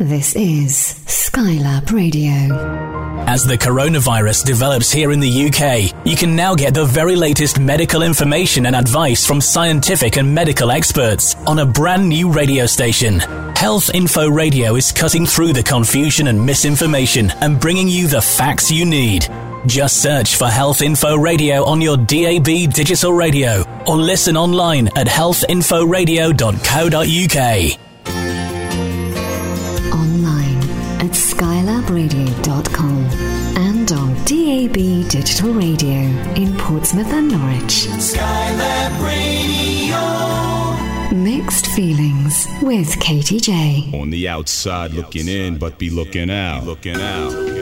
This is Skylab Radio. As the coronavirus develops here in the UK, you can now get the very latest medical information and advice from scientific and medical experts on a brand new radio station. Health Info Radio is cutting through the confusion and misinformation and bringing you the facts you need. Just search for Health Info Radio on your DAB digital radio or listen online at healthinforadio.co.uk. skylabradio.com and on DAB Digital Radio in Portsmouth and Norwich. Skylab Radio. Mixed feelings with Katy J. On the outside looking in, but be looking out. Looking out.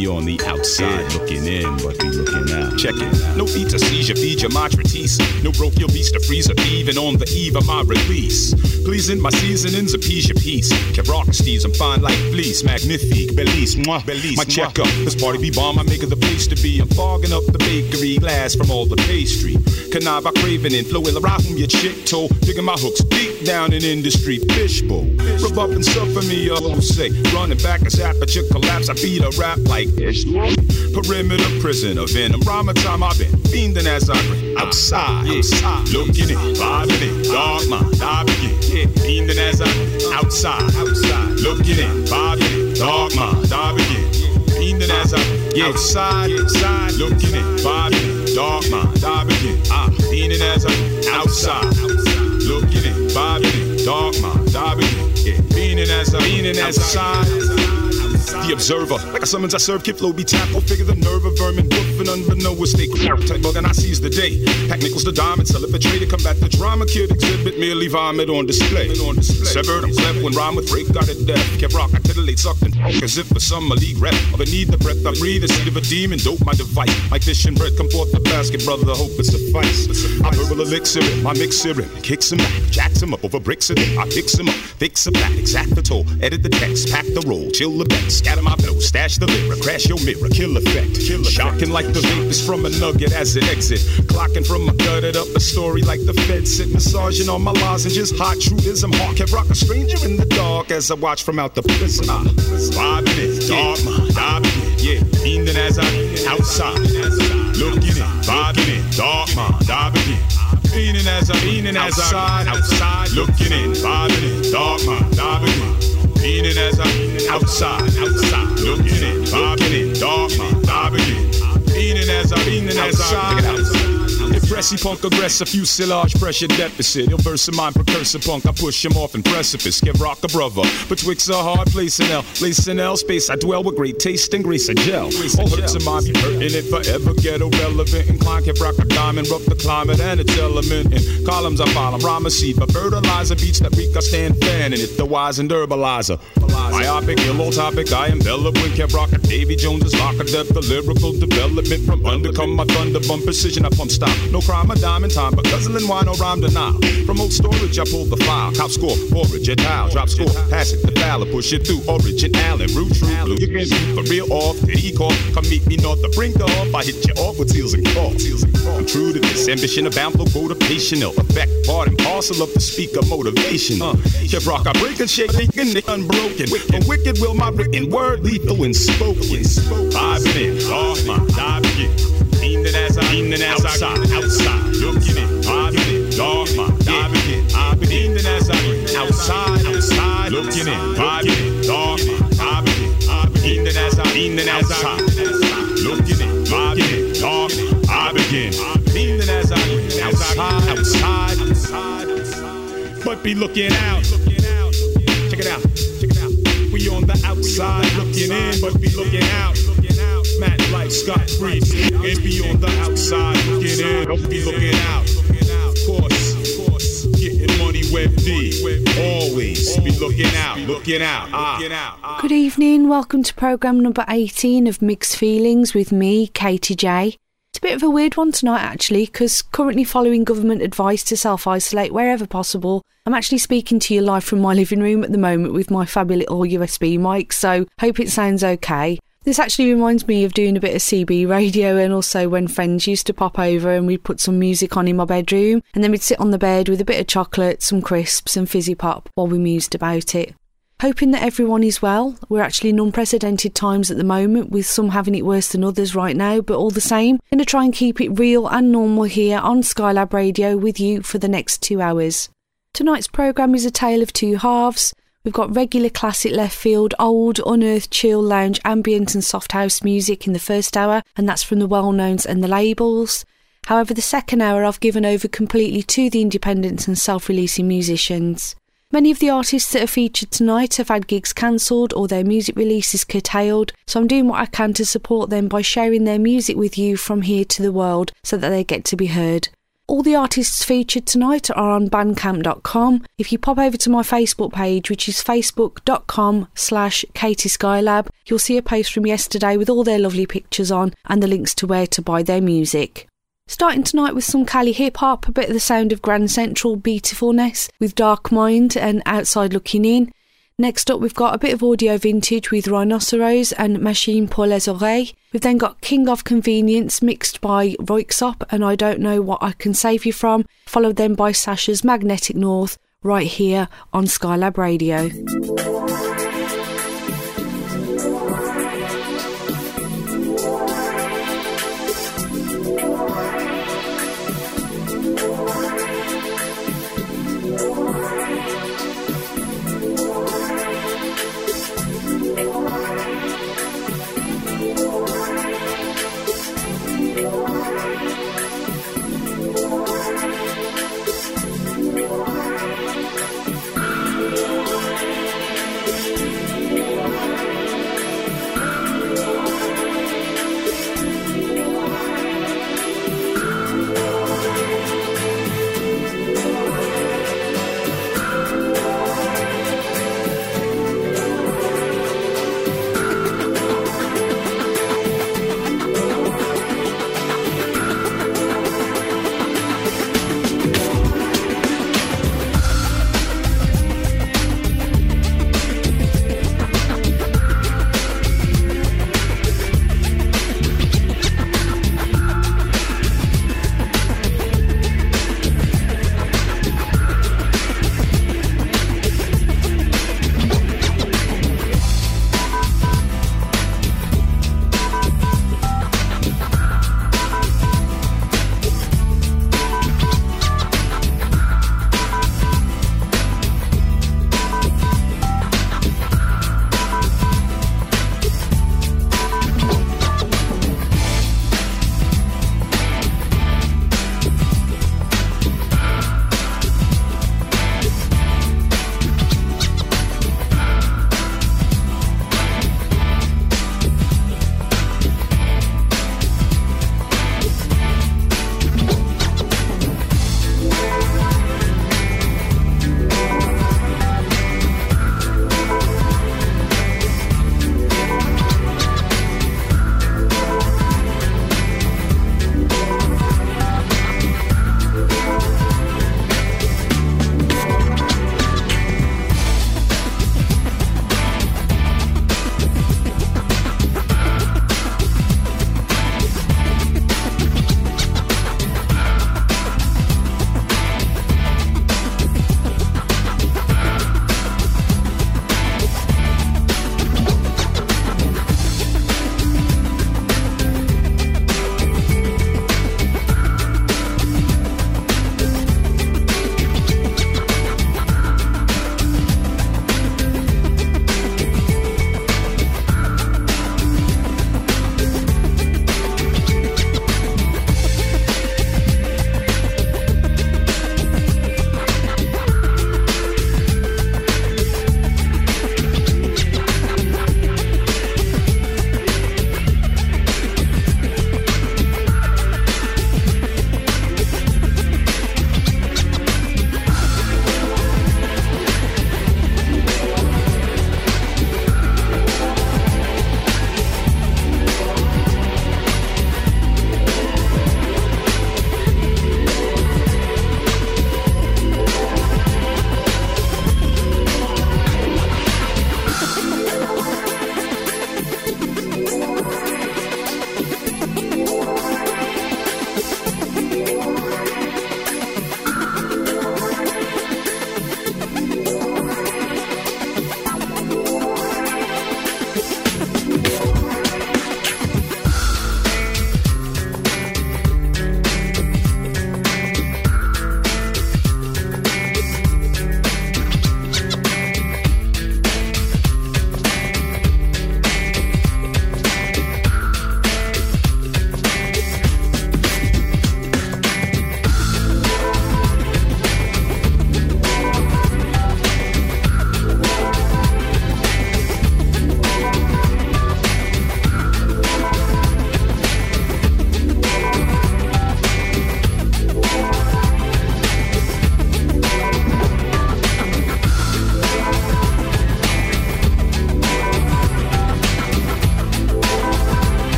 Be on the outside yeah. looking in, but be looking out. Check it. No feet to seizure, feed your matrice. No broke your beast to freezer, even on the eve of my release. Pleasing my seasonings, appease your peace. Carocracies, I'm fine like fleece. Magnifique, Belize, moi, Belize. My check up. This party be bomb, I make it the place to be. I'm fogging up the bakery glass from all the pastry. Connive, I craving in. Flow around your chick toe. Digging my hooks deep down in industry. Fishbowl. Rub up and suffer me, whole say. Running back as aperture collapse. I beat a rap like ish. Perimeter prison of venom. Rama time I've been fiending as I grin. Outside, yeah. outside. Looking in, vibing in. Dark mind, I begin. Yeah. Fiending as I grin. Outside, outside. Looking in, vibing in. Dark mind, I begin. Fiending as I yeah. outside, outside. Looking in, vibing in. Dark mind, I begin. Ah, fiending as I outside, outside. Looking in, vibing in. Dark mind, I begin. Yeah. Fiending as a fiending as outside. The observer, like a summons I serve, kid flow be tackle, figure the nerve of vermin, wolf and unbeknownst they type bug, and I seize the day. Pack nickels to diamond, sell it for trade to combat the drama, kid exhibit merely vomit on display. On. Severed, I'm left when rhyme with break, got it death. Kept rock, I titillate, sucked and as if for some a league rep. Of a need the breath I breathe, the seed of a demon, dope my device. Like fish and bread, come forth the basket, brother, the hope is suffice. I verbal elixir I mixer him, kicks him back, jacks him up over bricks it. I fix him up, fix him back, exact the toll, edit the text, pack the roll, chill the bet, scatter my flow, stash the lyric, crash your mirror, kill effect. Kill Shocking like the vapors from a nugget as it exit. Clocking from a gutted up a story like the Fed sit massaging on my lozenges. Hot truth is I'm hard, kept rock a stranger in the dark as I watch from out the prison. Ah, vibing it, dark mind, diving it, yeah. Fiending as I outside, looking in, vibing it, dark mind, diving it. Fiending as I, fiending as I, outside, looking in, vibing it, dark mind, diving it. Leaning as I'm outside, outside, looking in, vibing in, dark, vibing in. Leaning as I'm, leaning as Pressy punk aggressive, fuselage pressure deficit. Ill verse of mine, precursor punk. I push him off in precipice. Give rock a brother. Betwixt a hard place in L. Place in L space. I dwell with great taste and grace of gel. All hurts of mine be hurting it forever. Ghetto relevant. Incline can rock a diamond. Rough the climate and its element. In columns I follow. Rhyme a seed. But fertilizer beats that weak. I stand fanning it. The wise and herbalizer. Myopic, ill topic. I envelop when kept rockin' Davy Jones's lock of depth. The lyrical development from under come my thunder bump precision. I pump stop. No crime, a diamond time, but guzzling wine or rhyme denial. From old storage, I pull the file. Cop score, forage, tile, drop score, pass it, the ballot, push it through. Origin, Allen, root, true, blue. You can be for real off, did he call? Come meet me north the brink off. I hit you off with seals and calls. I'm true to this ambition, abound, flow, motivational effect, part and parcel of the speaker motivation. Uh, Kev Rock, I break and shake, making it unbroken. A wicked will my written word lethal and spoken. Five minutes, off my dive Fiending as I, fiending as outside, I, outside, looking in, driving in, mind, diving in, I've been fiending as I, outside, outside, looking in, driving in, mind, diving in, I've been fiending as I, fiending as I, looking in, driving in, mind, I begin, fiending as I, outside, outside, outside, but be looking out, check it out, check it out, we on the outside, looking in, but be looking out. And be on the outside looking in. Don't be looking out. Of course, getting money D. Always be looking out, looking out, ah. Good evening. Welcome to program number 18 of Mixed Feelings with me, Katy J. It's a bit of a weird one tonight, actually, because currently following government advice to self isolate wherever possible, I'm actually speaking to you live from my living room at the moment with my fabulous little USB mic, so hope it sounds okay. This actually reminds me of doing a bit of CB radio and also when friends used to pop over and we'd put some music on in my bedroom and then we'd sit on the bed with a bit of chocolate, some crisps and fizzy pop while we mused about it. Hoping that everyone is well. We're actually in unprecedented times at the moment, with some having it worse than others right now, but all the same, going to try and keep it real and normal here on Skylab Radio with you for the next two hours. Tonight's programme is a tale of two halves. We've got regular classic left field, old, unearthed, chill, lounge, ambient, and soft house music in the first hour, and that's from the well knowns and the labels. However, the second hour I've given over completely to the independents and self releasing musicians. Many of the artists that are featured tonight have had gigs cancelled or their music releases curtailed, so I'm doing what I can to support them by sharing their music with you from here to the world so that they get to be heard. All the artists featured tonight are on bandcamp.com. If you pop over to my Facebook page, which is facebook.com slash Katy Skylab, you'll see a post from yesterday with all their lovely pictures on and the links to where to buy their music. Starting tonight with some Cali hip hop, a bit of the sound of Grand Central beautifulness with Dark Mind and Outside Looking In. Next up, we've got a bit of audio vintage with Rhinocerose and Machine pour les oreilles. We've then got King of Convenience mixed by Röyksopp and I Don't Know What I Can Save You From, followed then by Sasha's Magnetic North right here on Skylab Radio.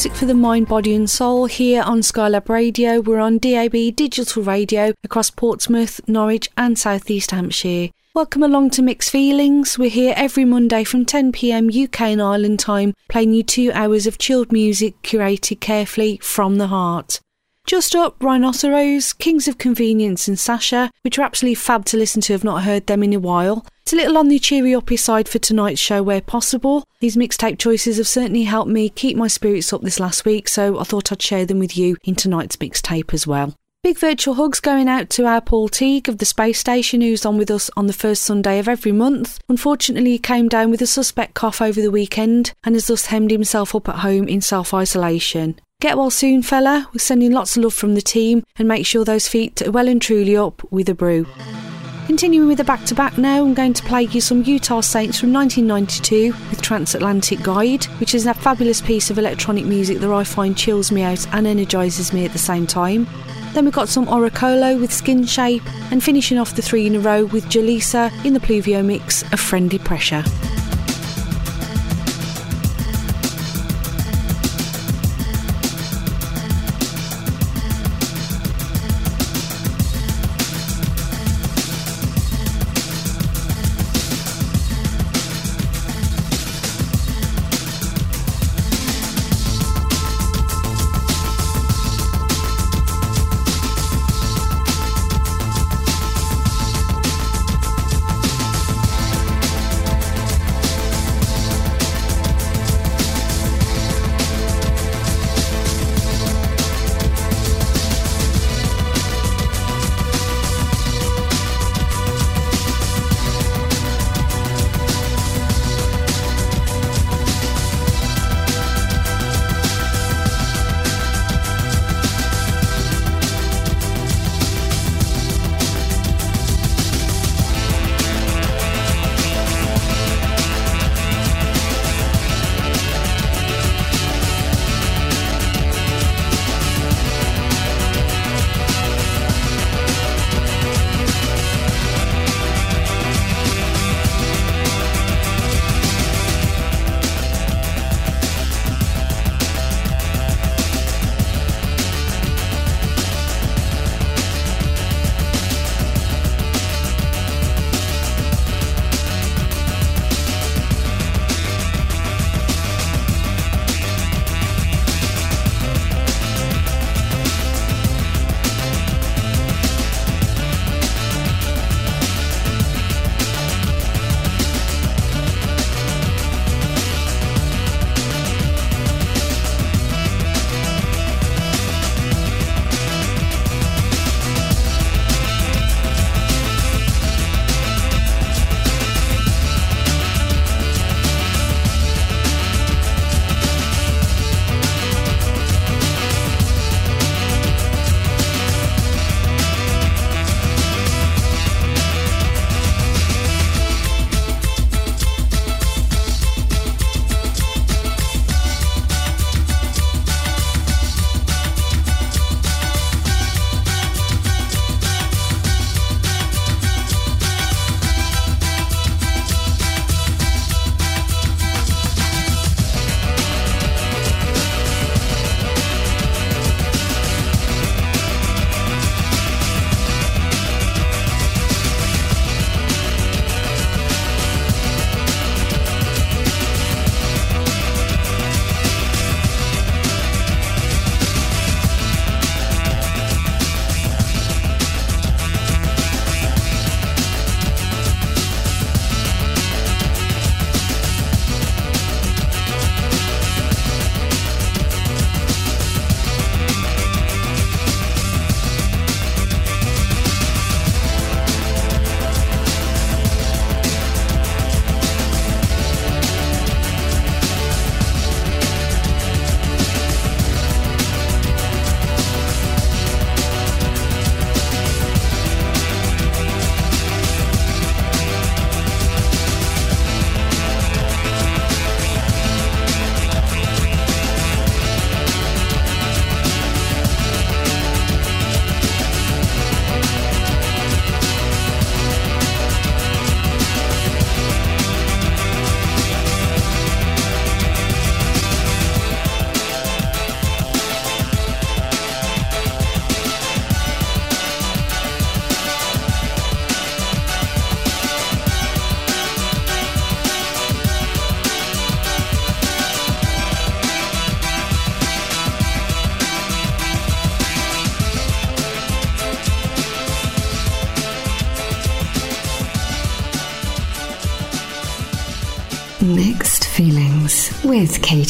Music for the mind, body, and soul here on Skylab Radio. We're on DAB digital radio across Portsmouth, Norwich, and South East Hampshire. Welcome along to Mixed Feelings. We're here every Monday from 10pm UK and Ireland time, playing you two hours of chilled music curated carefully from the heart. Just up, Rhinocerose, Kings of Convenience, and Sasha, which are absolutely fab to listen to. I've not heard them in a while. It's a little on the cheery uppy side for tonight's show where possible. These mixtape choices have certainly helped me keep my spirits up this last week, so I thought I'd share them with you in tonight's mixtape as well. Big virtual hugs going out to our Paul Teague of the space station who's on with us on the first Sunday of every month. Unfortunately, he came down with a suspect cough over the weekend and has thus hemmed himself up at home in self isolation. Get well soon, fella. We're sending lots of love from the team and make sure those feet are well and truly up with a brew. Continuing with the back to back now, I'm going to play you some Utah Saints from 1992 with Transatlantic Guide, which is a fabulous piece of electronic music that I find chills me out and energises me at the same time. Then we've got some Oracolo with Skin Shape, and finishing off the three in a row with Jhelisa in the Pluvio mix of Friendly Pressure.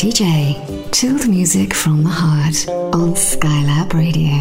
With Katy J. Chilled music from the heart on Skylab Radio.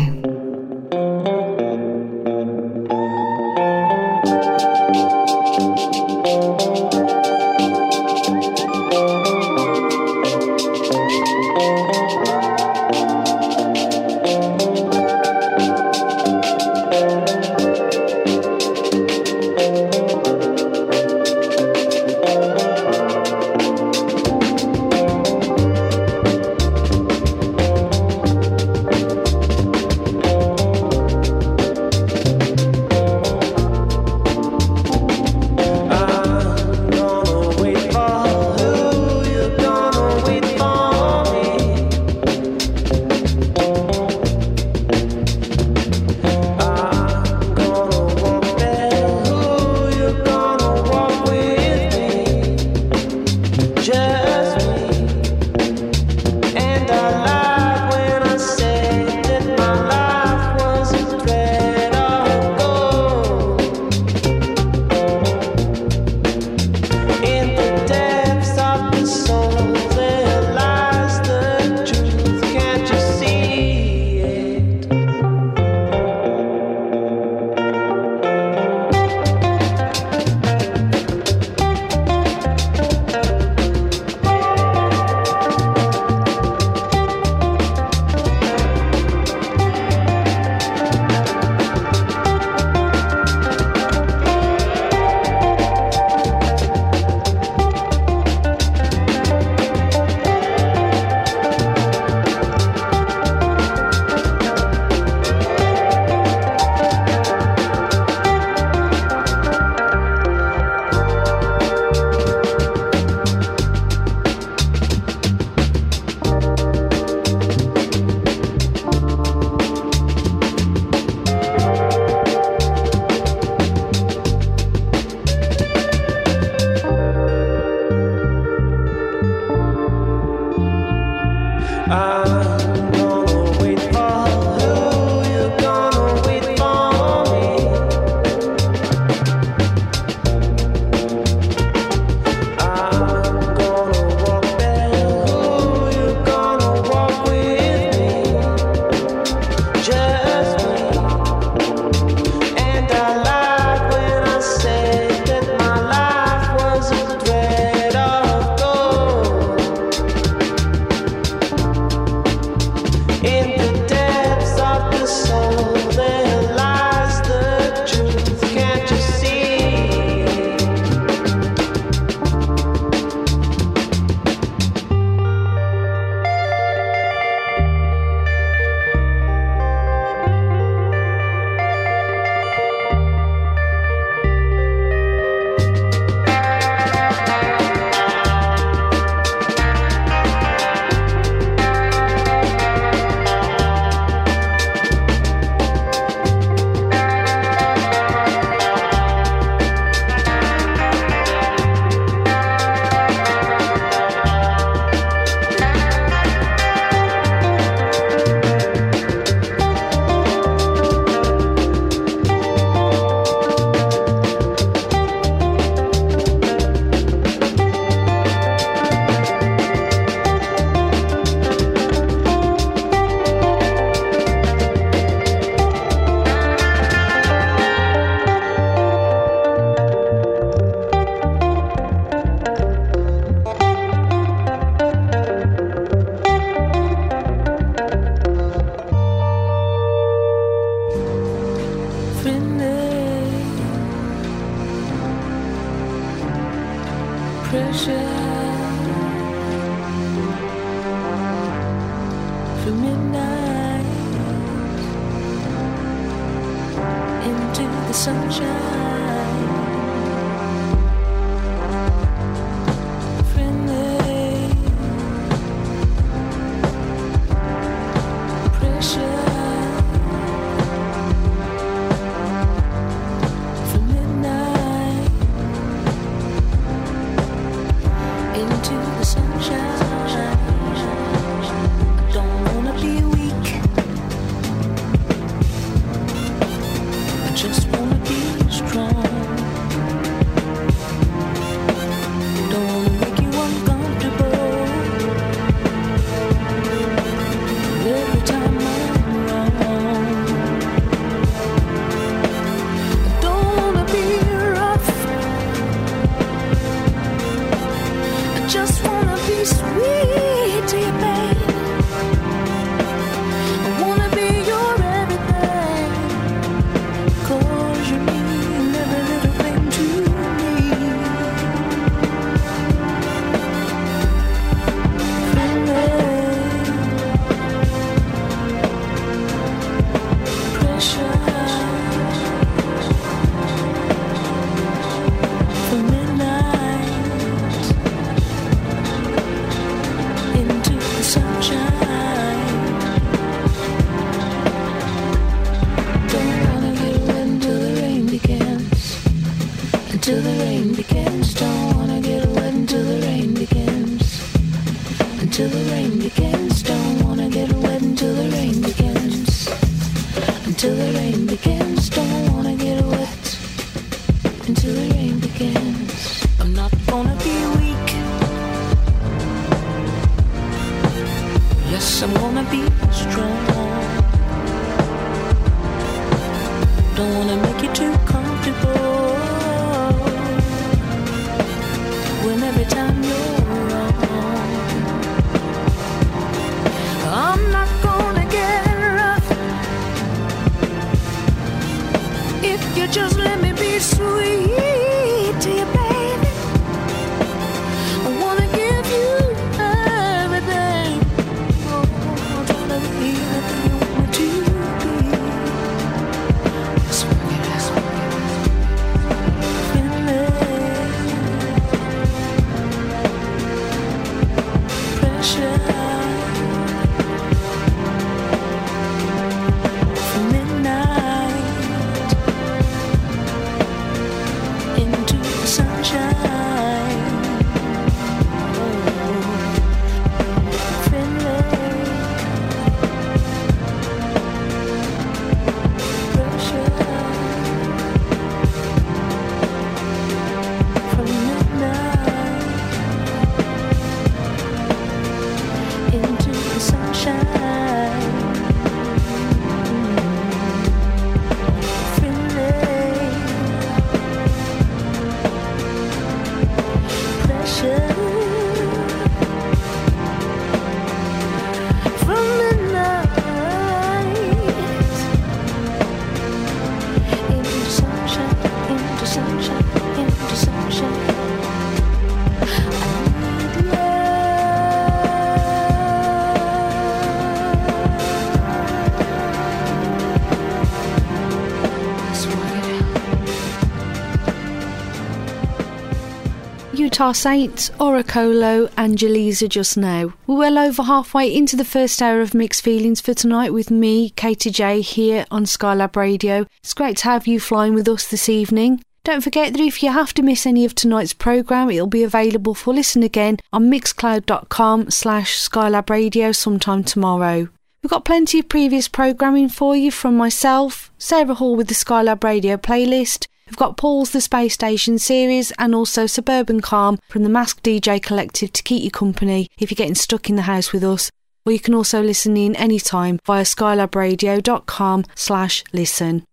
Utah Saints, Oracolo, and Jhelisa just now. We're well over halfway into the first hour of Mixed Feelings for tonight with me, Katy Jay, here on Skylab Radio. It's great to have you flying with us this evening. Don't forget that if you have to miss any of tonight's programme, it'll be available for listen again on mixcloud.com slash Skylab Radio sometime tomorrow. We've got plenty of previous programming for you from myself, Sarah Hall with the Skylab Radio playlist, We've got Paul's The Space Station series and also Suburban Calm from the Mask DJ Collective to keep you company if you're getting stuck in the house with us. Or you can also listen in anytime via skylabradio.com slash listen.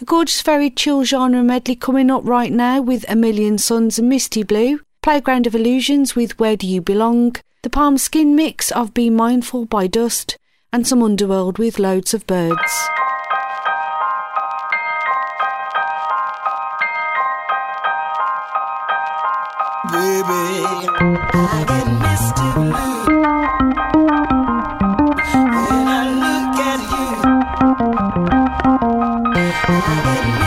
A gorgeous very chill genre medley coming up right now with A Million Suns and Misty Blue, Playground of Illusions with Where Do You Belong, the Palm Skin mix of Be Mindful by Dust, and some Underworld with loads of birds. baby. I get misty blue. When I look at you,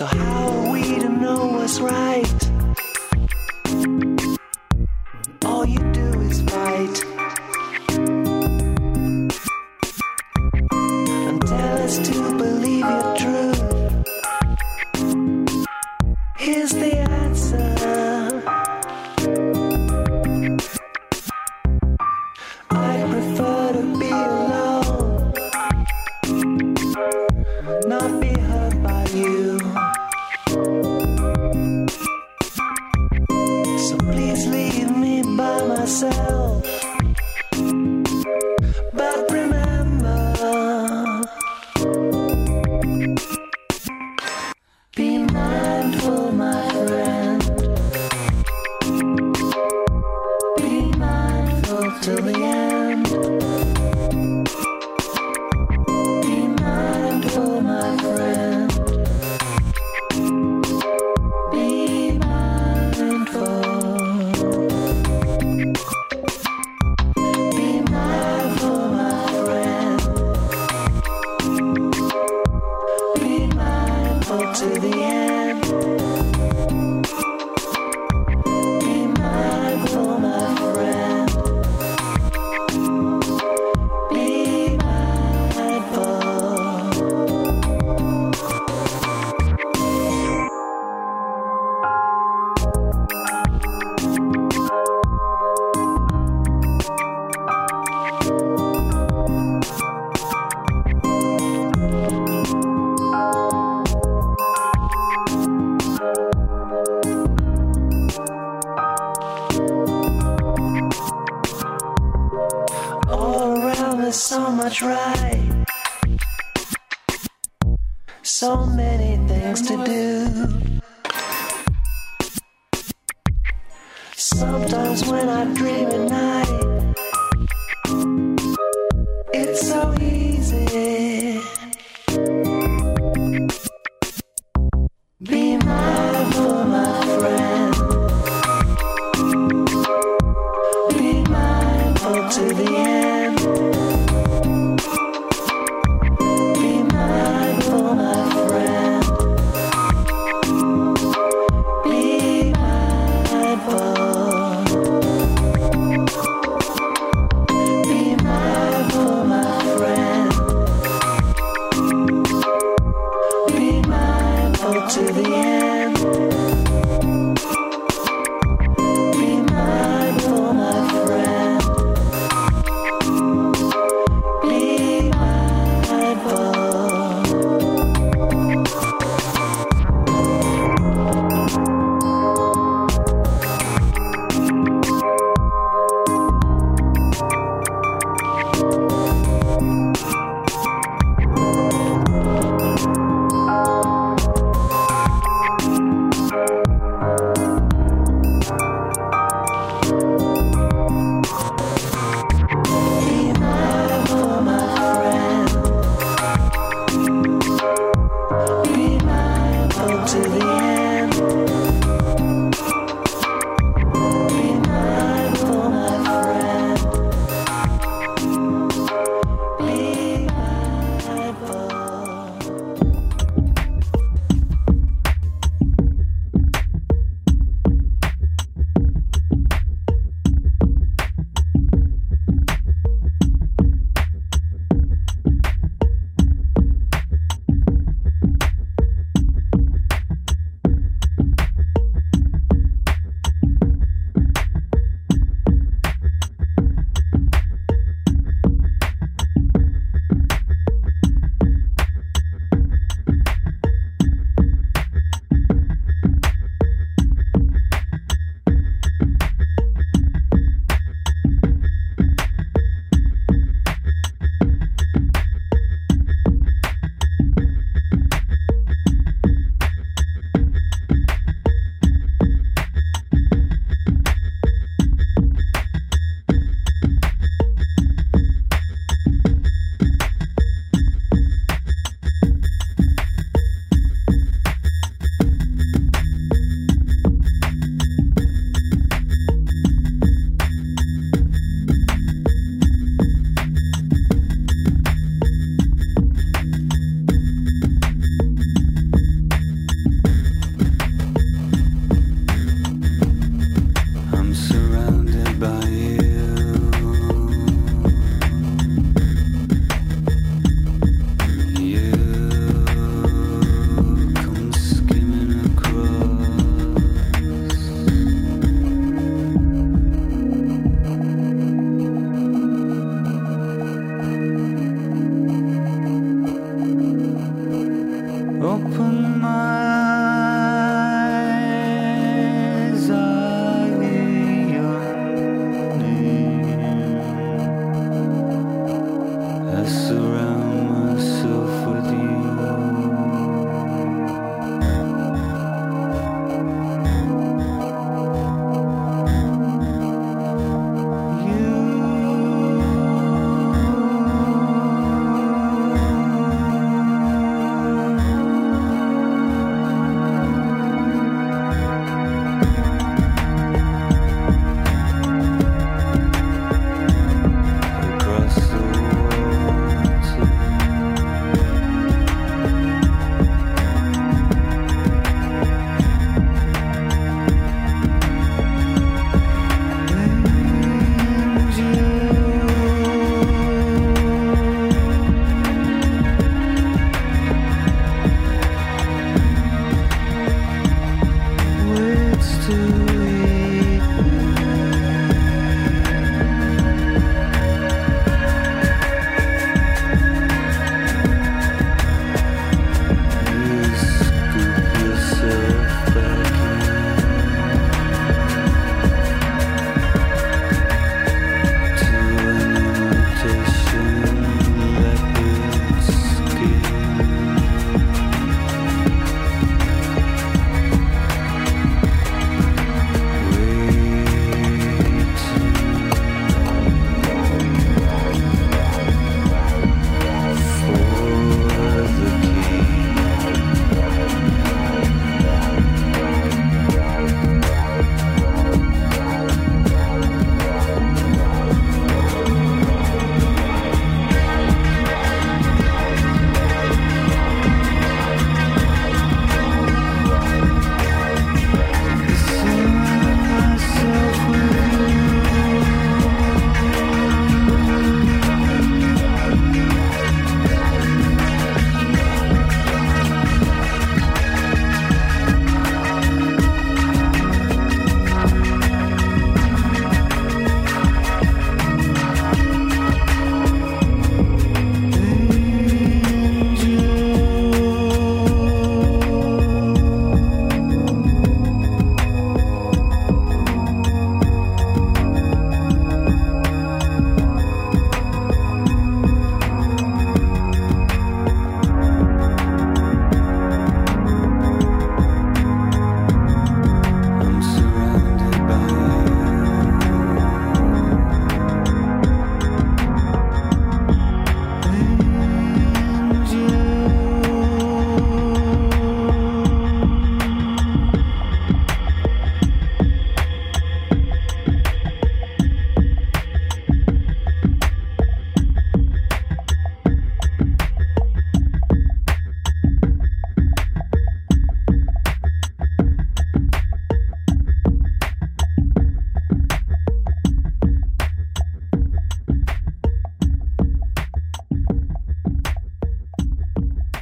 So how are we to know what's right?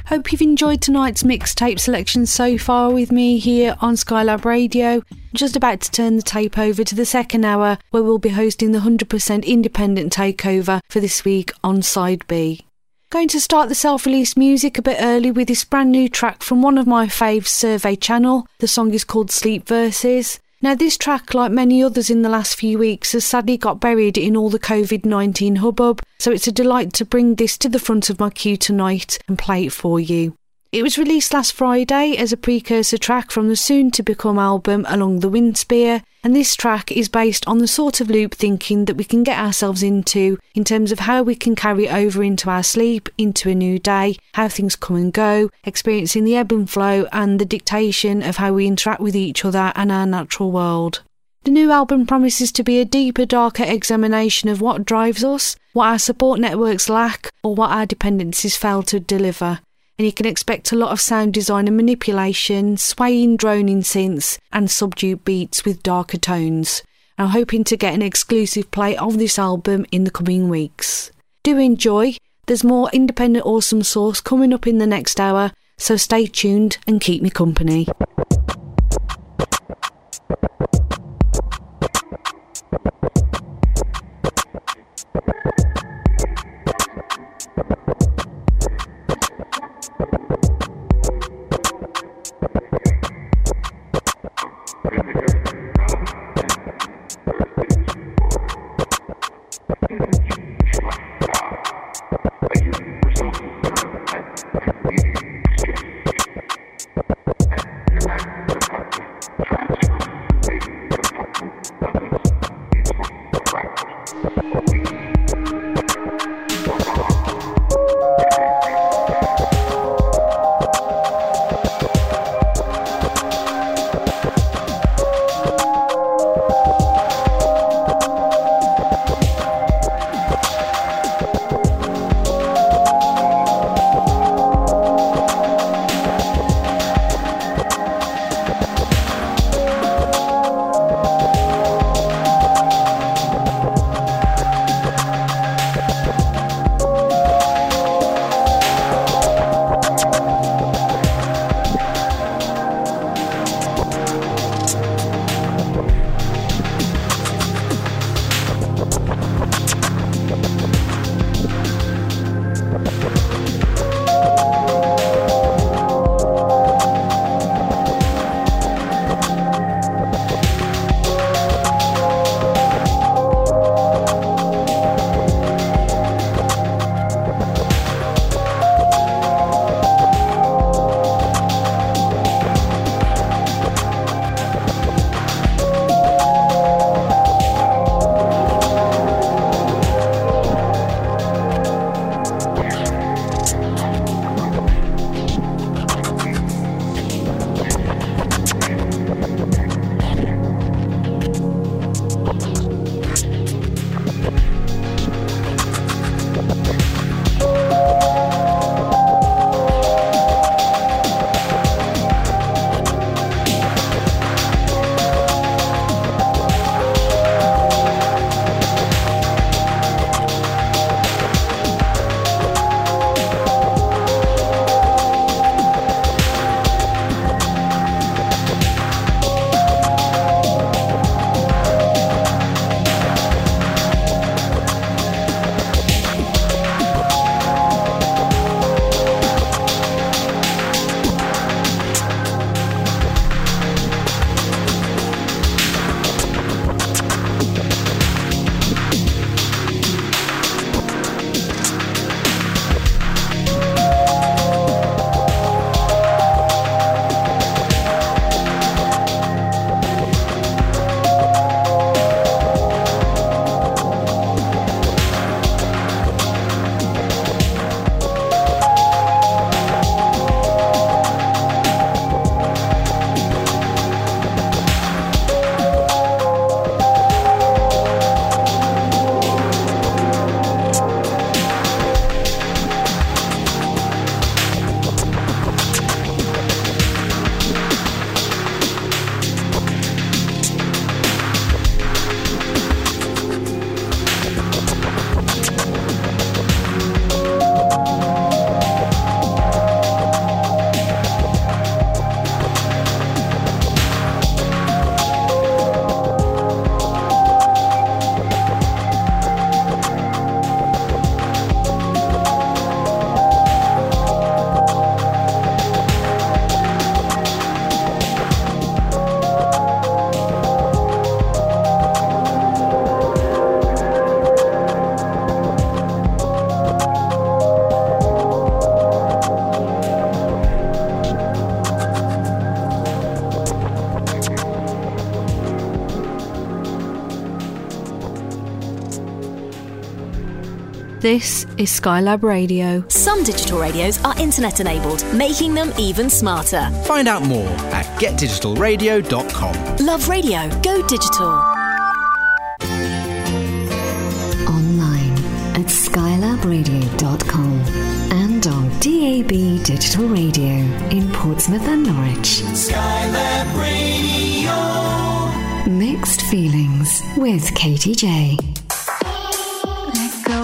Hope you've enjoyed tonight's mixtape selection so far with me here on Skylab Radio. Just about to turn the tape over to the second hour where we'll be hosting the 100% independent takeover for this week on Side B. Going to start the self released music a bit early with this brand new track from one of my faves, Survey Channel. The song is called Sleep Verses. Now, this track, like many others in the last few weeks, has sadly got buried in all the COVID 19 hubbub, so it's a delight to bring this to the front of my queue tonight and play it for you. It was released last Friday as a precursor track from the soon to become album Along the Windspear, and this track is based on the sort of loop thinking that we can get ourselves into in terms of how we can carry over into our sleep, into a new day, how things come and go, experiencing the ebb and flow and the dictation of how we interact with each other and our natural world. The new album promises to be a deeper, darker examination of what drives us, what our support networks lack, or what our dependencies fail to deliver and you can expect a lot of sound design and manipulation, swaying droning synths, and subdued beats with darker tones. I'm hoping to get an exclusive play of this album in the coming weeks. Do enjoy. There's more independent awesome sauce coming up in the next hour, so stay tuned and keep me company. This is Skylab Radio. Some digital radios are internet enabled, making them even smarter. Find out more at getdigitalradio.com. Love radio, go digital. Online at skylabradio.com and on DAB Digital Radio in Portsmouth and Norwich. Skylab Radio. Mixed Feelings with Katy Jay. Let go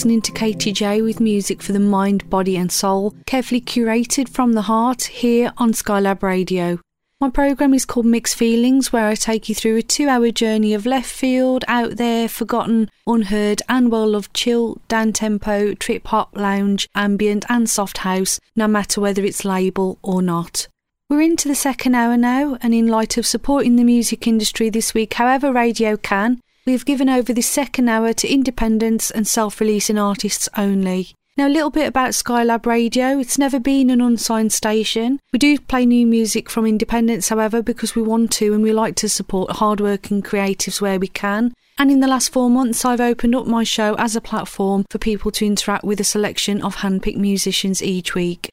listening to Katy Jay with music for the mind, body, and soul, carefully curated from the heart here on Skylab Radio. My programme is called Mixed Feelings, where I take you through a two hour journey of left field, out there, forgotten, unheard, and well loved chill, down tempo, trip hop, lounge, ambient, and soft house, no matter whether it's label or not. We're into the second hour now, and in light of supporting the music industry this week, however radio can, we have given over the second hour to independents and self releasing artists only. Now, a little bit about Skylab Radio. It's never been an unsigned station. We do play new music from independents, however, because we want to and we like to support hardworking creatives where we can. And in the last four months, I've opened up my show as a platform for people to interact with a selection of handpicked musicians each week.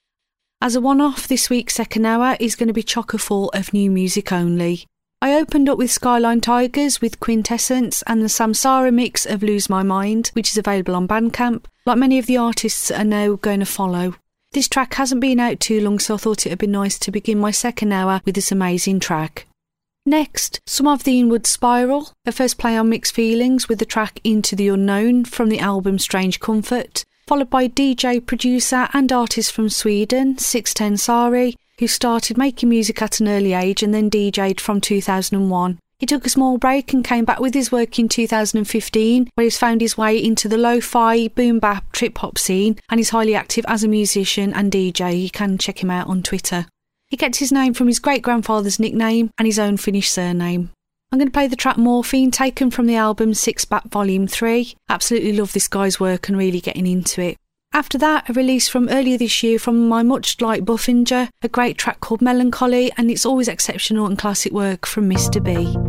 As a one off, this week's second hour is going to be chocker full of new music only. I opened up with Skyline Tigers with Quintessence and the Samsara mix of Lose My Mind, which is available on Bandcamp, like many of the artists are now going to follow. This track hasn't been out too long, so I thought it would be nice to begin my second hour with this amazing track. Next, some of the Inward Spiral, a first play on Mixed Feelings with the track Into the Unknown from the album Strange Comfort, followed by DJ, producer, and artist from Sweden, 610 Sari, who started making music at an early age and then DJ'd from 2001. He took a small break and came back with his work in 2015, where he's found his way into the lo-fi, boom bap, trip hop scene, and is highly active as a musician and DJ. You can check him out on Twitter. He gets his name from his great grandfather's nickname and his own Finnish surname. I'm going to play the track Morphine, taken from the album Six Back Volume 3. Absolutely love this guy's work and really getting into it. After that, a release from earlier this year from my much liked Buffinger, a great track called Melancholy, and it's always exceptional and classic work from Mr. B.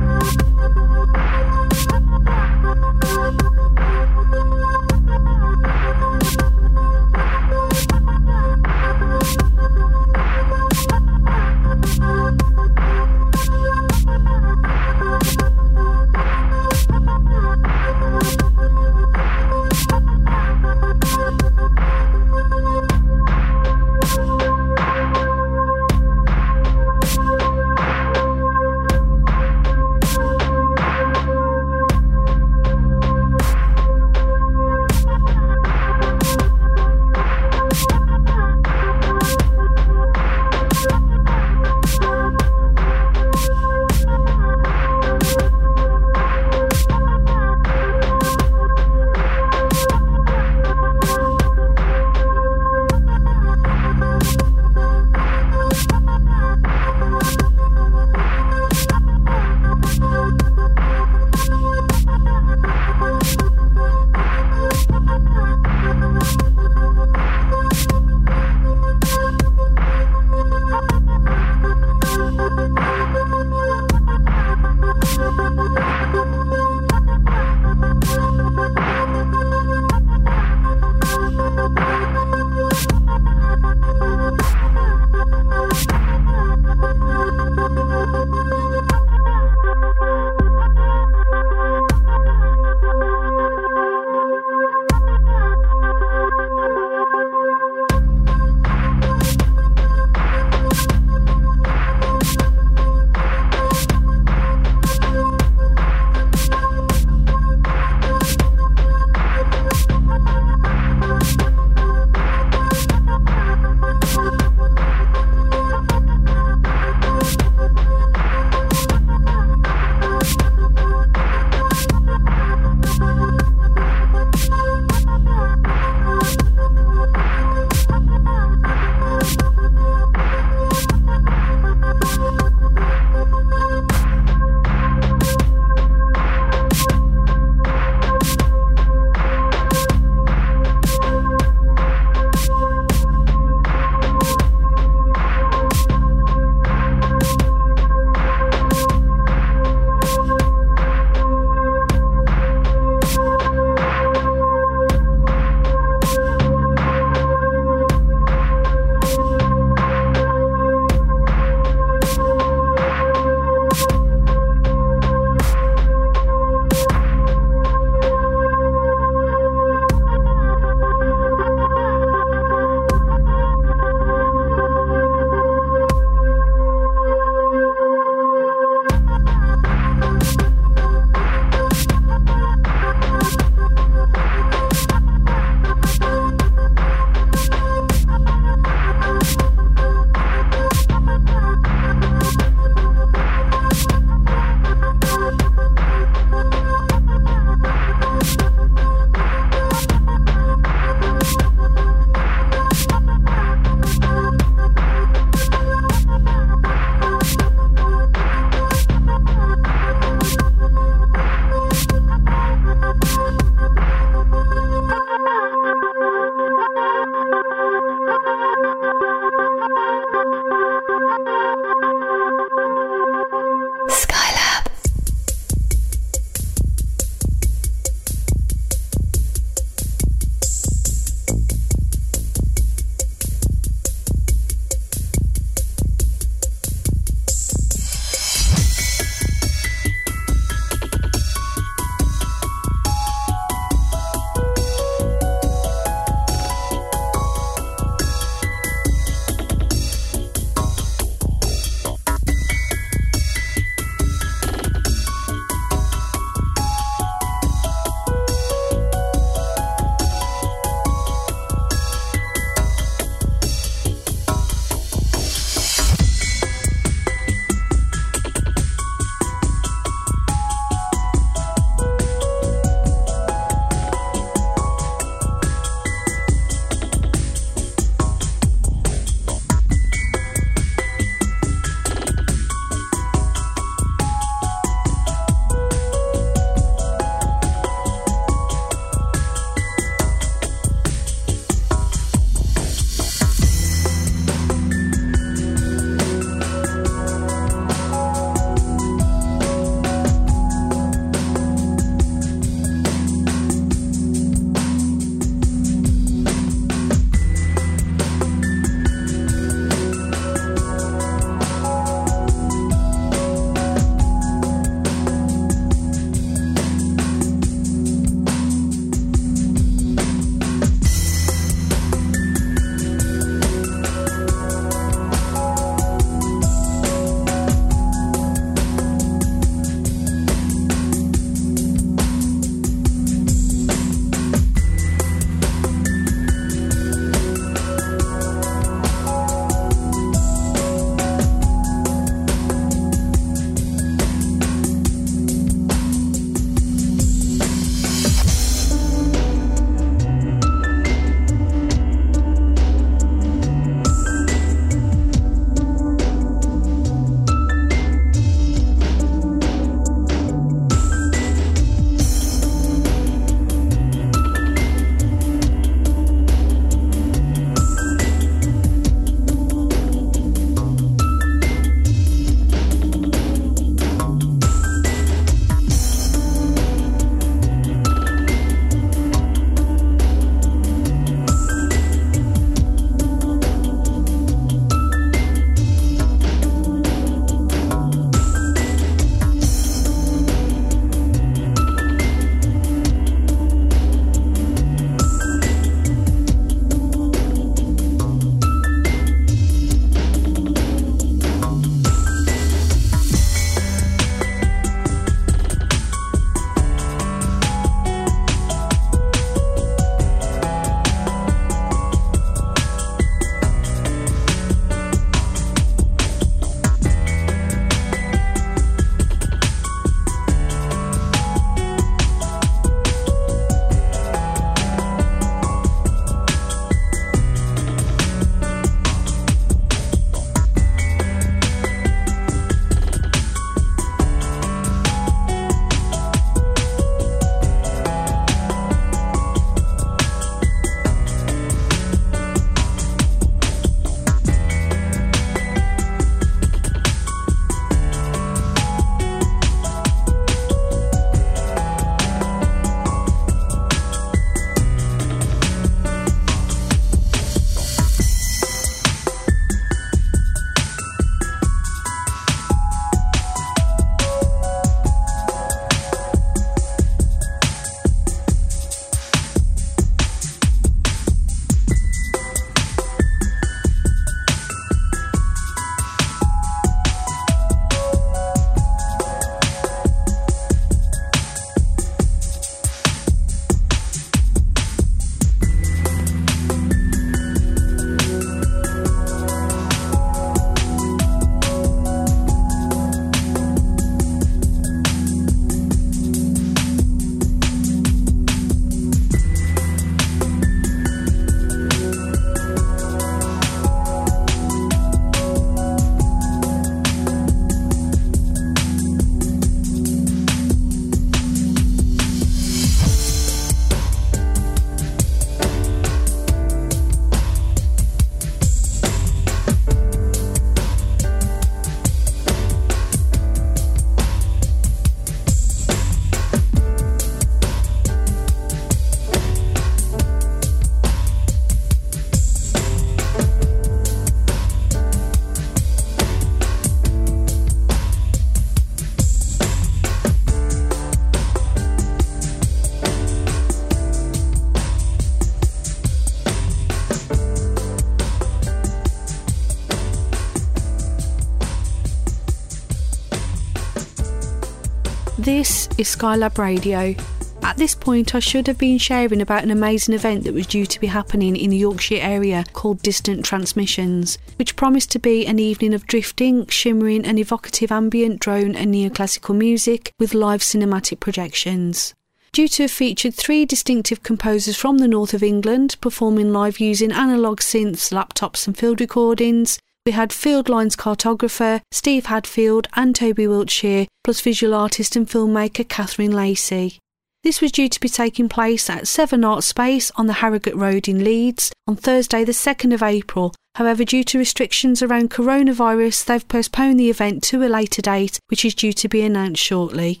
is Skylab Radio. At this point, I should have been sharing about an amazing event that was due to be happening in the Yorkshire area called Distant Transmissions, which promised to be an evening of drifting, shimmering, and evocative ambient drone and neoclassical music with live cinematic projections. Due to have featured three distinctive composers from the north of England performing live using analogue synths, laptops, and field recordings, we had Field Lines cartographer Steve Hadfield and Toby Wiltshire, plus visual artist and filmmaker Catherine Lacey. This was due to be taking place at Seven Art Space on the Harrogate Road in Leeds on Thursday, the 2nd of April. However, due to restrictions around coronavirus, they've postponed the event to a later date, which is due to be announced shortly.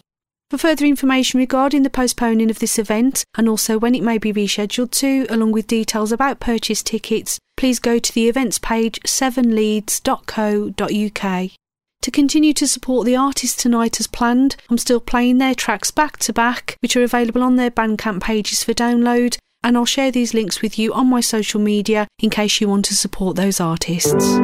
For further information regarding the postponing of this event and also when it may be rescheduled to, along with details about purchase tickets, please go to the events page 7leeds.co.uk. To continue to support the artists tonight as planned, I'm still playing their tracks back to back, which are available on their Bandcamp pages for download, and I'll share these links with you on my social media in case you want to support those artists.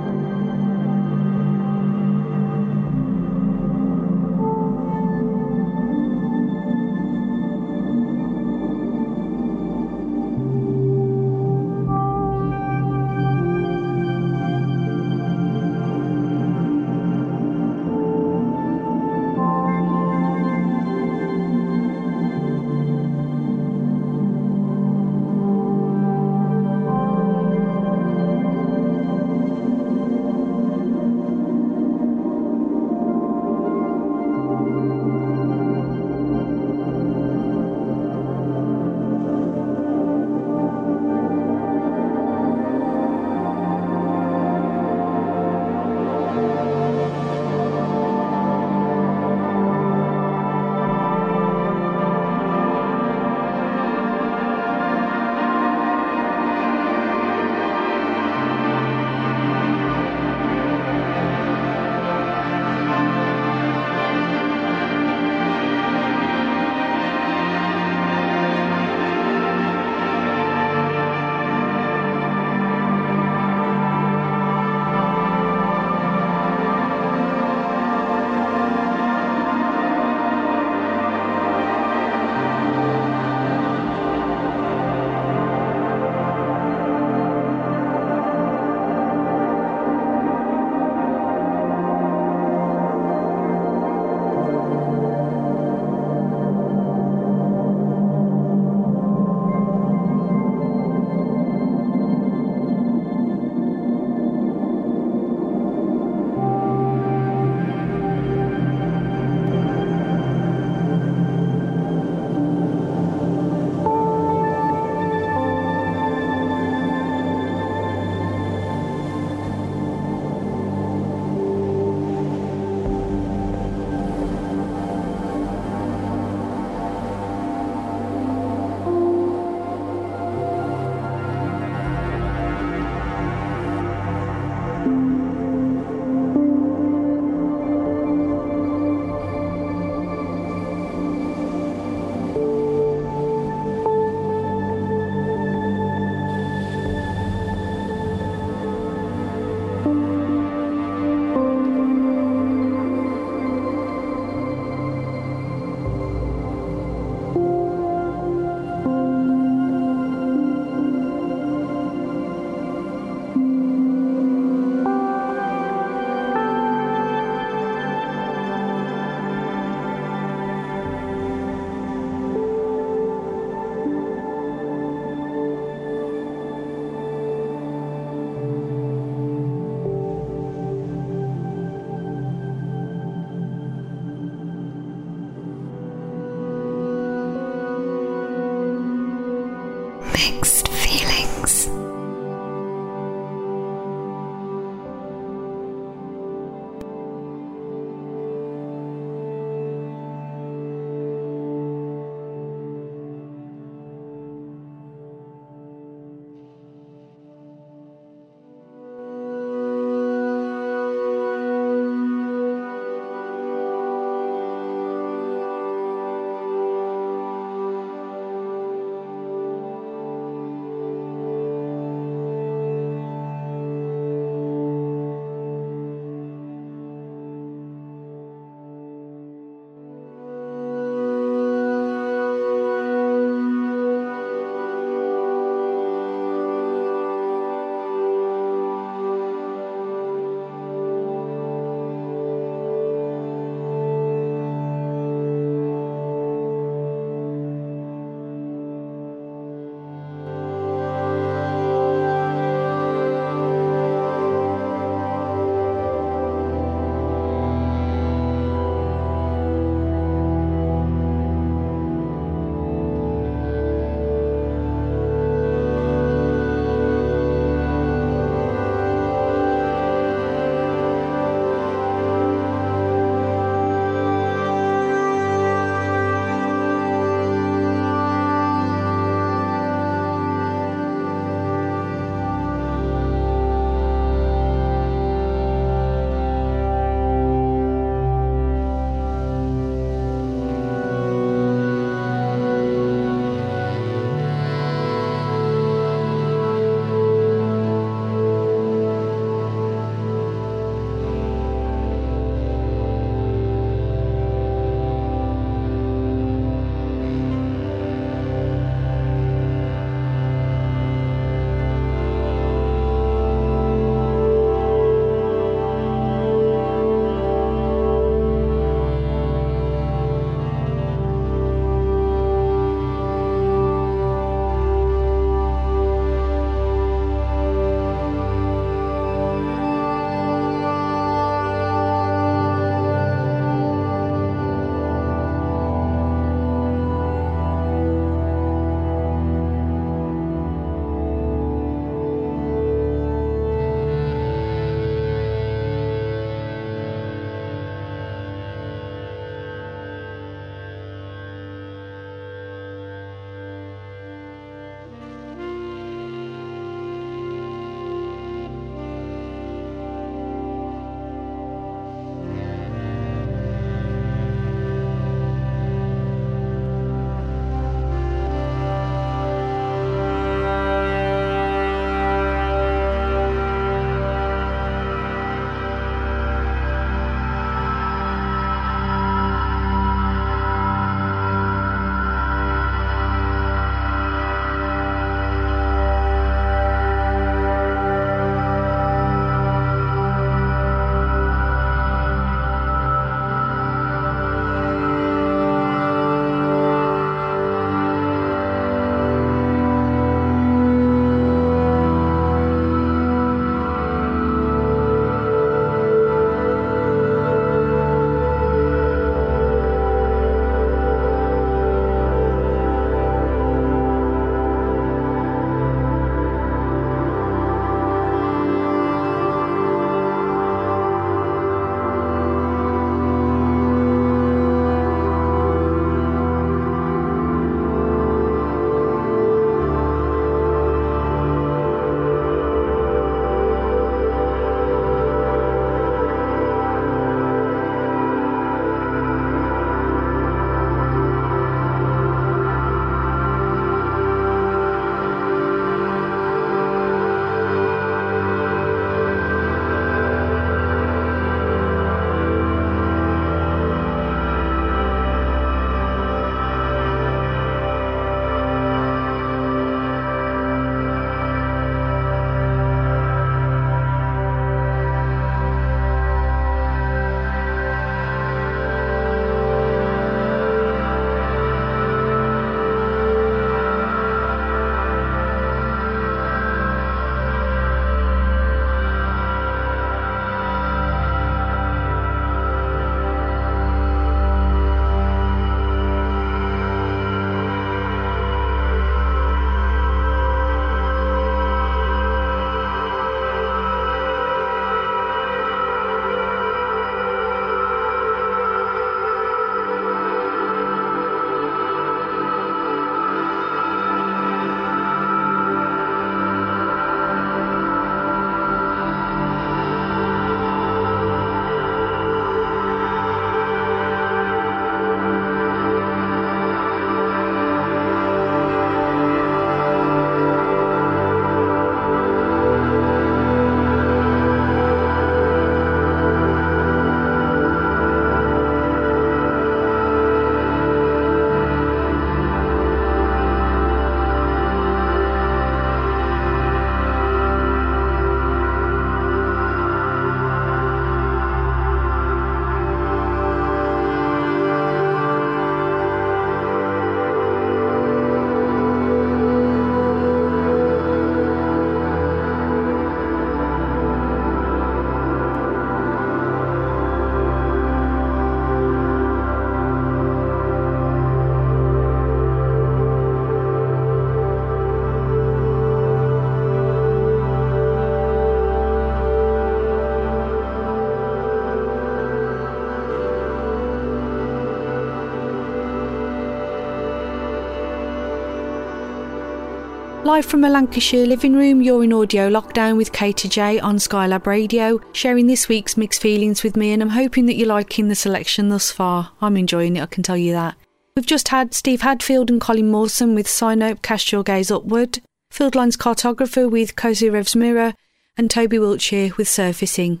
Live from a Lancashire living room, you're in audio lockdown with Katy Jay on Skylab Radio, sharing this week's mixed feelings with me, and I'm hoping that you're liking the selection thus far. I'm enjoying it, I can tell you that. We've just had Steve Hadfield and Colin Mawson with Sinope Cast Your Gaze Upward, Fieldline's Cartographer with Kozyrev's Mirror, and Toby Wiltshire with Surfacing.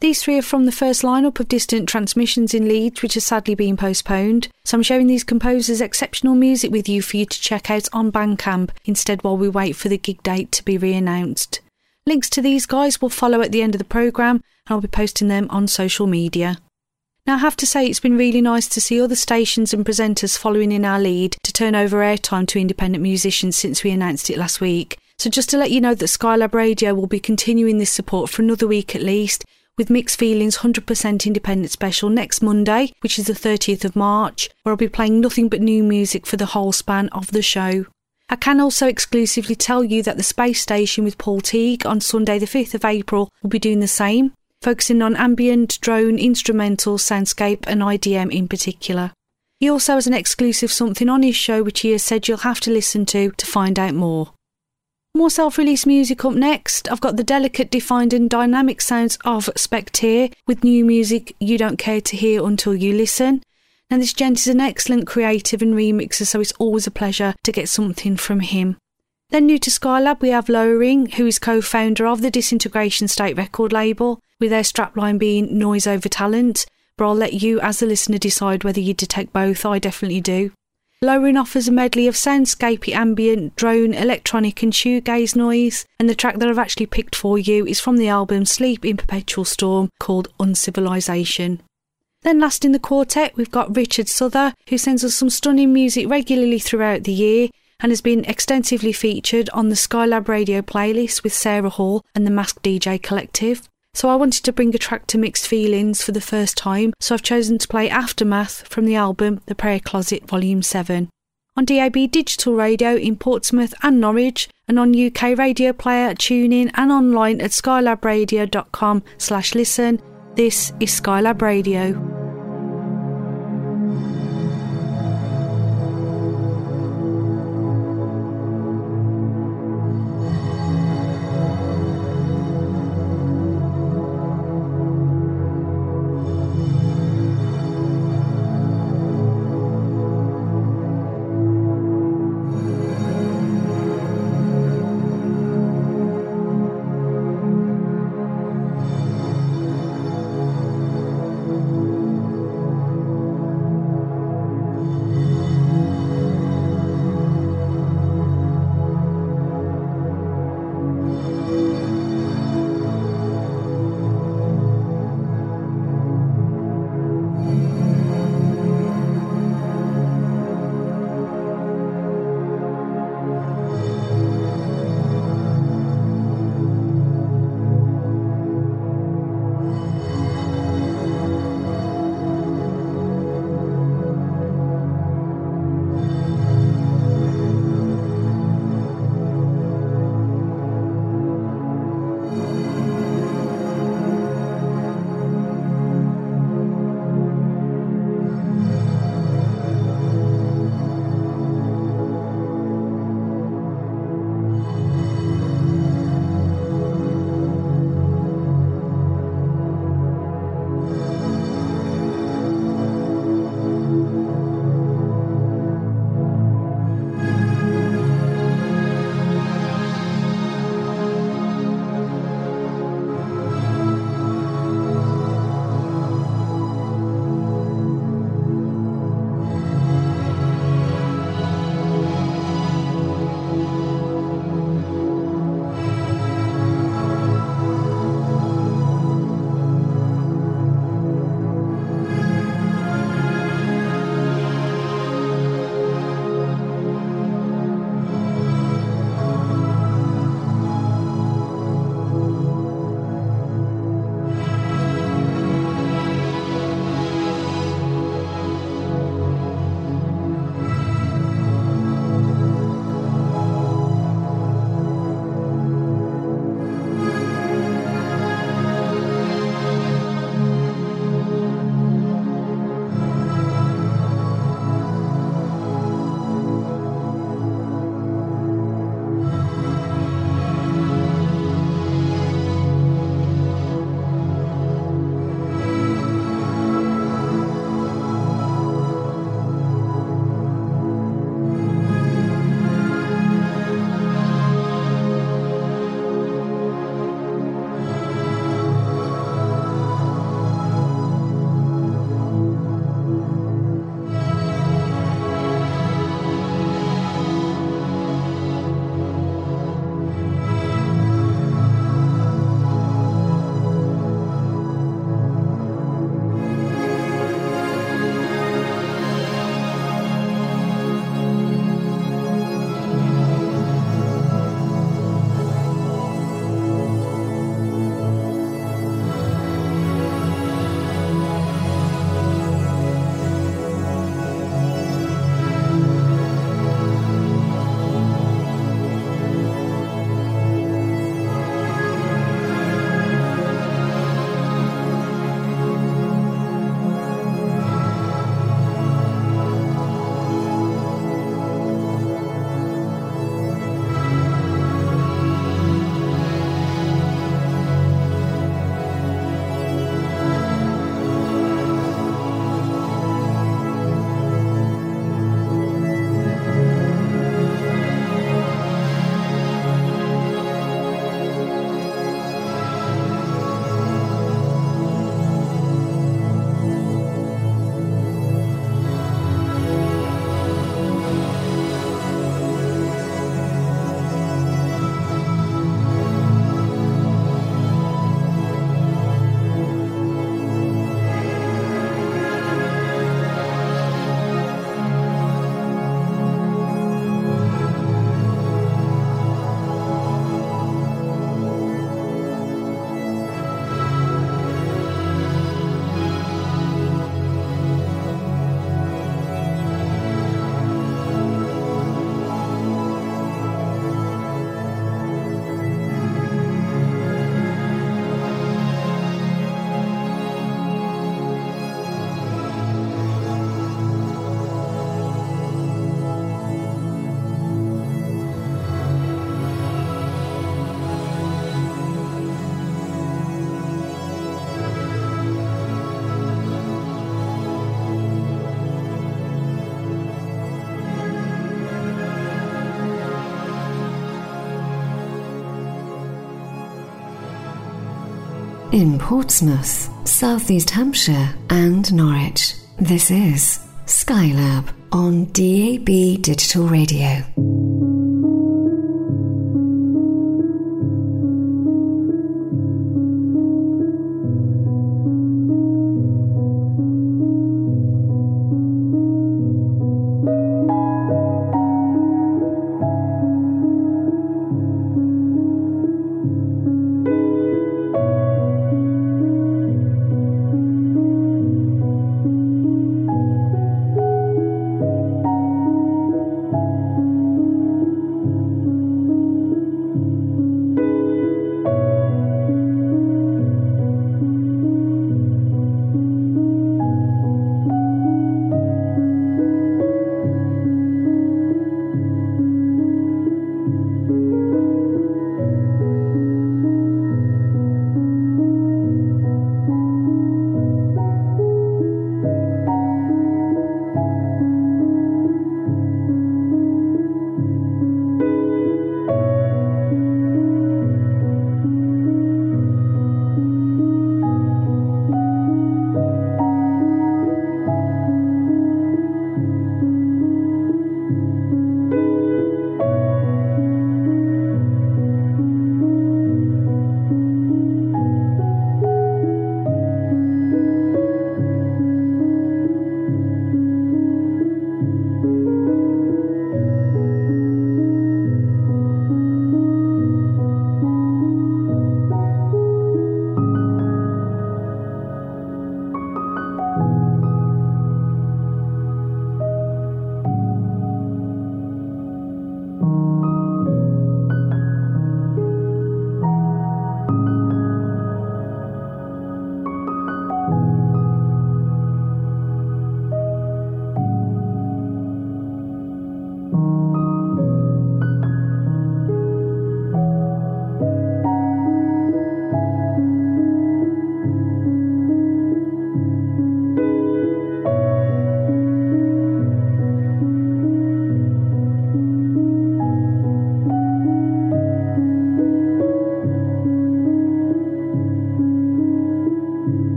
These three are from the first lineup of distant transmissions in Leeds, which has sadly been postponed. So I'm sharing these composers' exceptional music with you for you to check out on Bandcamp instead while we wait for the gig date to be re announced. Links to these guys will follow at the end of the programme, and I'll be posting them on social media. Now, I have to say, it's been really nice to see other stations and presenters following in our lead to turn over airtime to independent musicians since we announced it last week. So, just to let you know that Skylab Radio will be continuing this support for another week at least, with Mixed Feelings 100% Independent Special next Monday, which is the 30th of March, where I'll be playing nothing but new music for the whole span of the show. I can also exclusively tell you that the Space Station with Paul Teague on Sunday, the 5th of April, will be doing the same, focusing on ambient, drone, instrumental, soundscape, and IDM in particular. He also has an exclusive something on his show which he has said you'll have to listen to to find out more. More self release music up next. I've got the delicate, defined, and dynamic sounds of Spectre with new music you don't care to hear until you listen. Now, this gent is an excellent creative and remixer, so it's always a pleasure to get something from him. Then, new to Skylab, we have Lowering, who is co founder of the Disintegration State record label, with their strapline being Noise Over Talent. But I'll let you, as a listener, decide whether you detect both. I definitely do. Lowering offers a medley of soundscapey ambient, drone, electronic, and shoegaze noise, and the track that I've actually picked for you is from the album Sleep in Perpetual Storm called Uncivilization. Then, last in the quartet, we've got Richard Souther, who sends us some stunning music regularly throughout the year and has been extensively featured on the Skylab radio playlist with Sarah Hall and the Masked DJ Collective. So I wanted to bring a track to Mixed Feelings for the first time, so I've chosen to play Aftermath from the album The Prayer Closet Volume 7. On DAB digital radio in Portsmouth and Norwich, and on UK radio player, TuneIn and online at skylabradio.com slash listen, this is Skylab Radio. In Portsmouth, South East Hampshire, and Norwich. This is Skylab on DAB Digital Radio.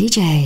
With Katy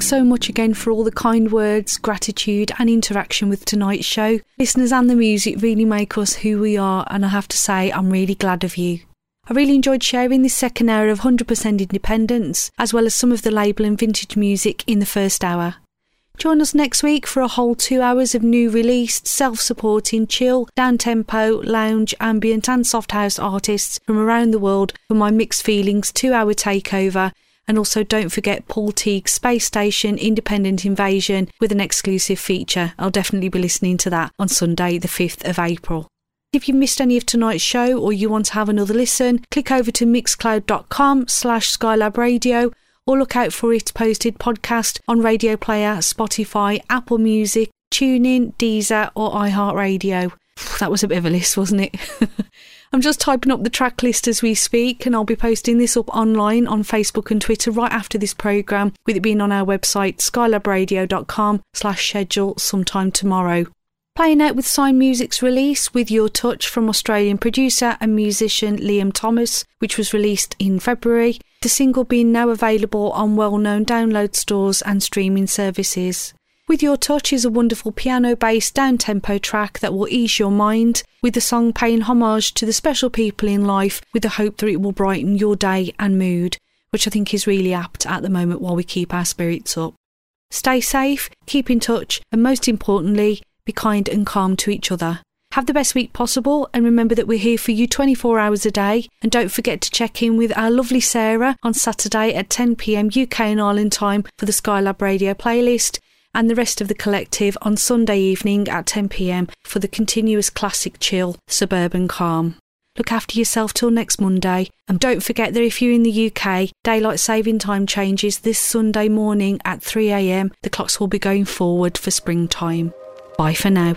Thanks so much again for all the kind words, gratitude, and interaction with tonight's show. Listeners and the music really make us who we are, and I have to say, I'm really glad of you. I really enjoyed sharing this second hour of 100% independence, as well as some of the label and vintage music in the first hour. Join us next week for a whole two hours of new released, self supporting, chill, down tempo, lounge, ambient, and soft house artists from around the world for my Mixed Feelings two hour takeover and also don't forget Paul Teague's Space Station Independent Invasion with an exclusive feature. I'll definitely be listening to that on Sunday, the 5th of April. If you missed any of tonight's show or you want to have another listen, click over to mixcloud.com slash Skylab Radio or look out for its posted podcast on Radio Player, Spotify, Apple Music, TuneIn, Deezer or iHeartRadio. That was a bit of a list, wasn't it? I'm just typing up the track list as we speak, and I'll be posting this up online on Facebook and Twitter right after this programme, with it being on our website, skylabradio.com slash schedule sometime tomorrow. Playing out with Sign Music's release with Your Touch from Australian producer and musician Liam Thomas, which was released in February, the single being now available on well known download stores and streaming services. With Your Touch is a wonderful piano based down tempo track that will ease your mind, with the song paying homage to the special people in life with the hope that it will brighten your day and mood, which I think is really apt at the moment while we keep our spirits up. Stay safe, keep in touch, and most importantly, be kind and calm to each other. Have the best week possible and remember that we're here for you 24 hours a day. And don't forget to check in with our lovely Sarah on Saturday at 10pm UK and Ireland time for the Skylab Radio playlist and the rest of the collective on Sunday evening at 10pm for the continuous classic chill, suburban calm. Look after yourself till next Monday, and don't forget that if you're in the UK, daylight saving time changes this Sunday morning at 3am. The clocks will be going forward for springtime. Bye for now.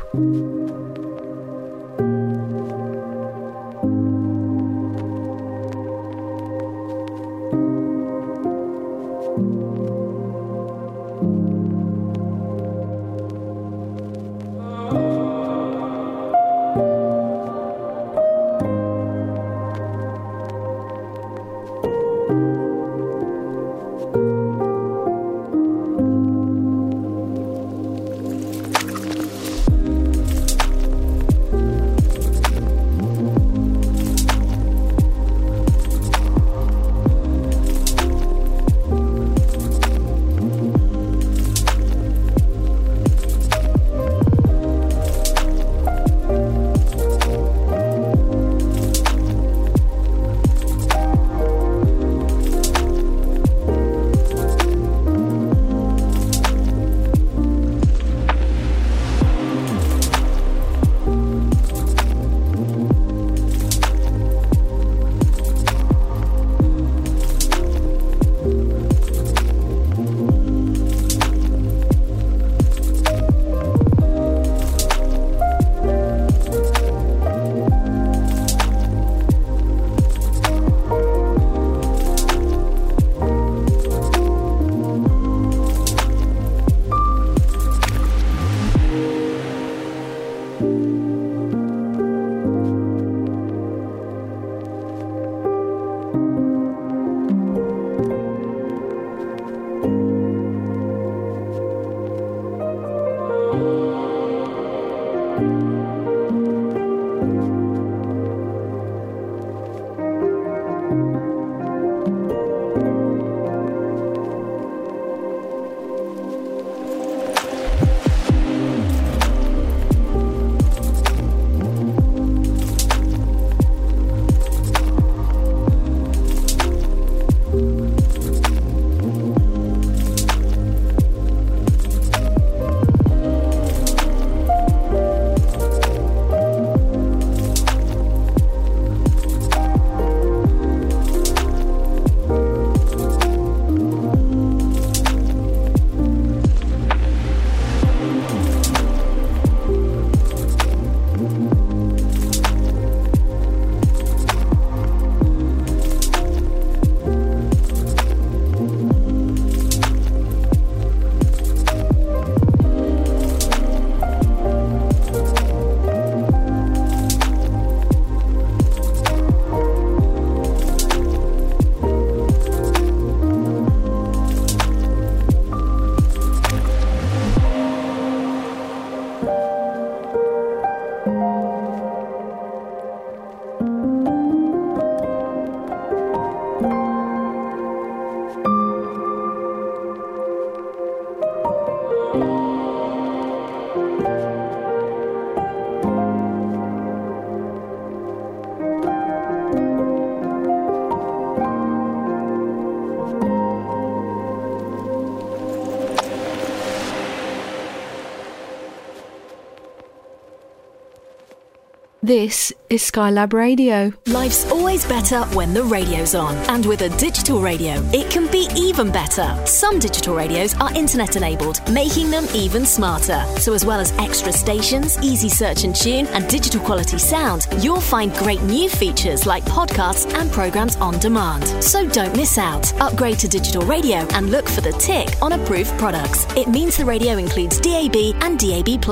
This is Skylab Radio. Life's always better when the radio's on. And with a digital radio, it can be even better. Some digital radios are internet enabled, making them even smarter. So, as well as extra stations, easy search and tune, and digital quality sound, you'll find great new features like podcasts and programs on demand. So, don't miss out. Upgrade to digital radio and look for the tick on approved products. It means the radio includes DAB and DAB.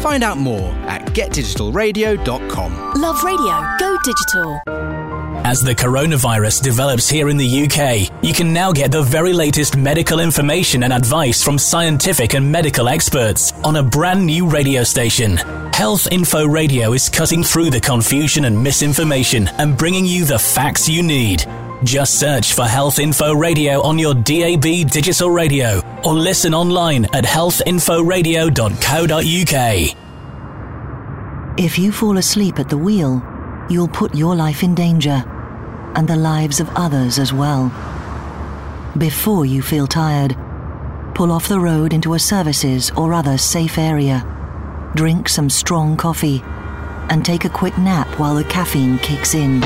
Find out more at getdigitalradio.com. Love radio. Go digital. As the coronavirus develops here in the UK, you can now get the very latest medical information and advice from scientific and medical experts on a brand new radio station. Health Info Radio is cutting through the confusion and misinformation and bringing you the facts you need. Just search for Health Info Radio on your DAB digital radio or listen online at healthinforadio.co.uk. If you fall asleep at the wheel, you'll put your life in danger and the lives of others as well. Before you feel tired, pull off the road into a services or other safe area. Drink some strong coffee and take a quick nap while the caffeine kicks in.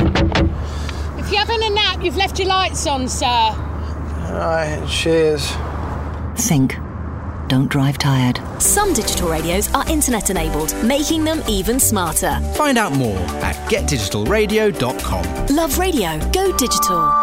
If you're having a nap, you've left your lights on, sir. Alright, cheers. Think. Don't drive tired. Some digital radios are internet enabled, making them even smarter. Find out more at getdigitalradio.com. Love radio. Go digital.